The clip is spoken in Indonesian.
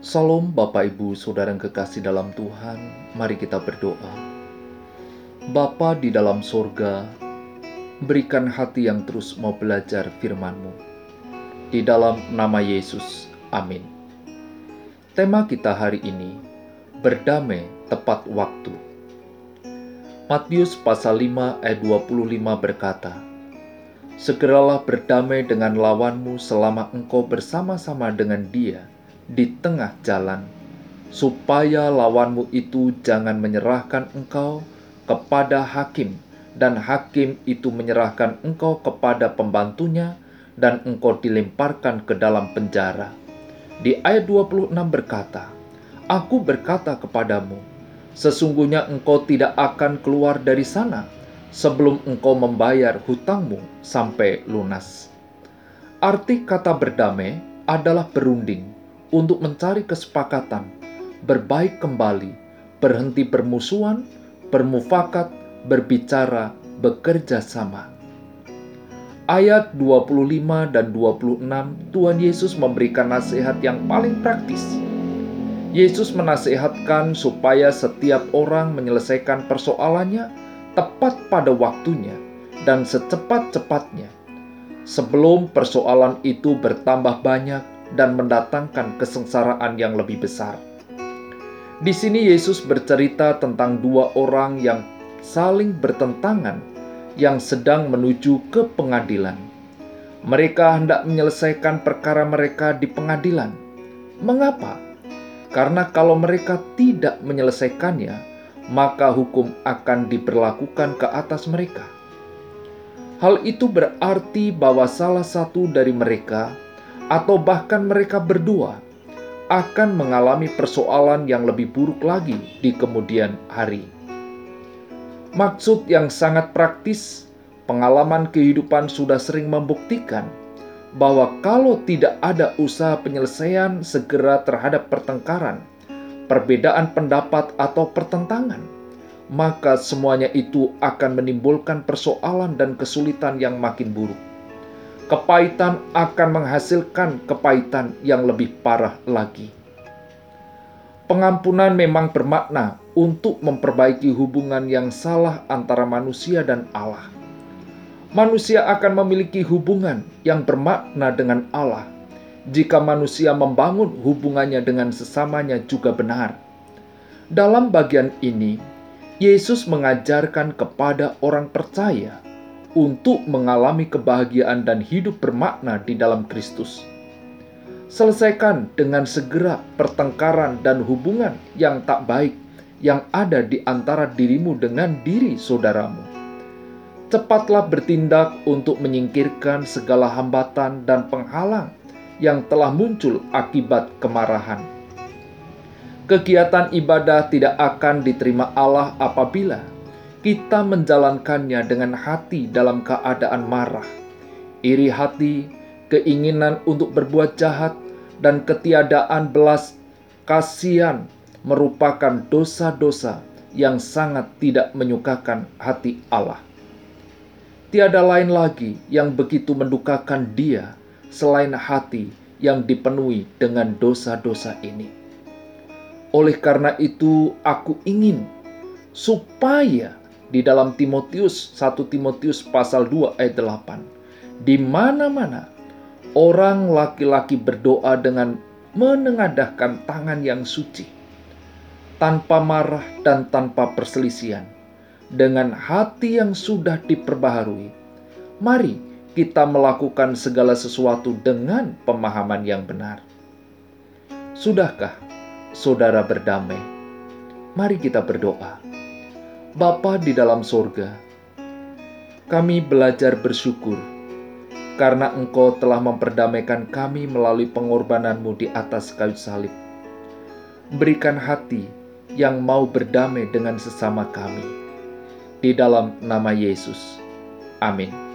Salam Bapak Ibu Saudara yang kekasih dalam Tuhan, mari kita berdoa. Bapa di dalam sorga, berikan hati yang terus mau belajar firman-Mu. Di dalam nama Yesus, amin. Tema kita hari ini, berdamai tepat waktu. Matius pasal 5 ayat 25 berkata, Segeralah berdamai dengan lawanmu selama engkau bersama-sama dengan dia di tengah jalan, supaya lawanmu itu jangan menyerahkan engkau kepada hakim, dan hakim itu menyerahkan engkau kepada pembantunya, dan engkau dilemparkan ke dalam penjara. Di ayat 26 berkata, Aku berkata kepadamu, sesungguhnya engkau tidak akan keluar dari sana sebelum engkau membayar hutangmu sampai lunas. Arti kata berdamai adalah berunding, untuk mencari kesepakatan, berbaik kembali, berhenti bermusuhan, bermufakat, berbicara, bekerja sama. Ayat 25 dan 26 Tuhan Yesus memberikan nasihat yang paling praktis. Yesus menasihatkan supaya setiap orang menyelesaikan persoalannya tepat pada waktunya dan secepat-cepatnya. Sebelum persoalan itu bertambah banyak dan mendatangkan kesengsaraan yang lebih besar. Di sini Yesus bercerita tentang dua orang yang saling bertentangan yang sedang menuju ke pengadilan. Mereka hendak menyelesaikan perkara mereka di pengadilan. Mengapa? Karena kalau mereka tidak menyelesaikannya, maka hukum akan diberlakukan ke atas mereka. Hal itu berarti bahwa salah satu dari mereka atau bahkan mereka berdua akan mengalami persoalan yang lebih buruk lagi di kemudian hari. Maksud yang sangat praktis, pengalaman kehidupan sudah sering membuktikan bahwa kalau tidak ada usaha penyelesaian segera terhadap pertengkaran, perbedaan pendapat, atau pertentangan, maka semuanya itu akan menimbulkan persoalan dan kesulitan yang makin buruk kepahitan akan menghasilkan kepahitan yang lebih parah lagi. Pengampunan memang bermakna untuk memperbaiki hubungan yang salah antara manusia dan Allah. Manusia akan memiliki hubungan yang bermakna dengan Allah jika manusia membangun hubungannya dengan sesamanya juga benar. Dalam bagian ini, Yesus mengajarkan kepada orang percaya untuk mengalami kebahagiaan dan hidup bermakna di dalam Kristus. Selesaikan dengan segera pertengkaran dan hubungan yang tak baik yang ada di antara dirimu dengan diri saudaramu. Cepatlah bertindak untuk menyingkirkan segala hambatan dan penghalang yang telah muncul akibat kemarahan. Kegiatan ibadah tidak akan diterima Allah apabila kita menjalankannya dengan hati dalam keadaan marah, iri hati, keinginan untuk berbuat jahat, dan ketiadaan belas kasihan merupakan dosa-dosa yang sangat tidak menyukakan hati Allah. Tiada lain lagi yang begitu mendukakan Dia selain hati yang dipenuhi dengan dosa-dosa ini. Oleh karena itu, aku ingin supaya di dalam Timotius 1 Timotius pasal 2 ayat 8. Di mana-mana orang laki-laki berdoa dengan menengadahkan tangan yang suci tanpa marah dan tanpa perselisihan dengan hati yang sudah diperbaharui. Mari kita melakukan segala sesuatu dengan pemahaman yang benar. Sudahkah saudara berdamai? Mari kita berdoa. Bapa di dalam sorga, kami belajar bersyukur karena Engkau telah memperdamaikan kami melalui pengorbananmu di atas kayu salib. Berikan hati yang mau berdamai dengan sesama kami. Di dalam nama Yesus. Amin.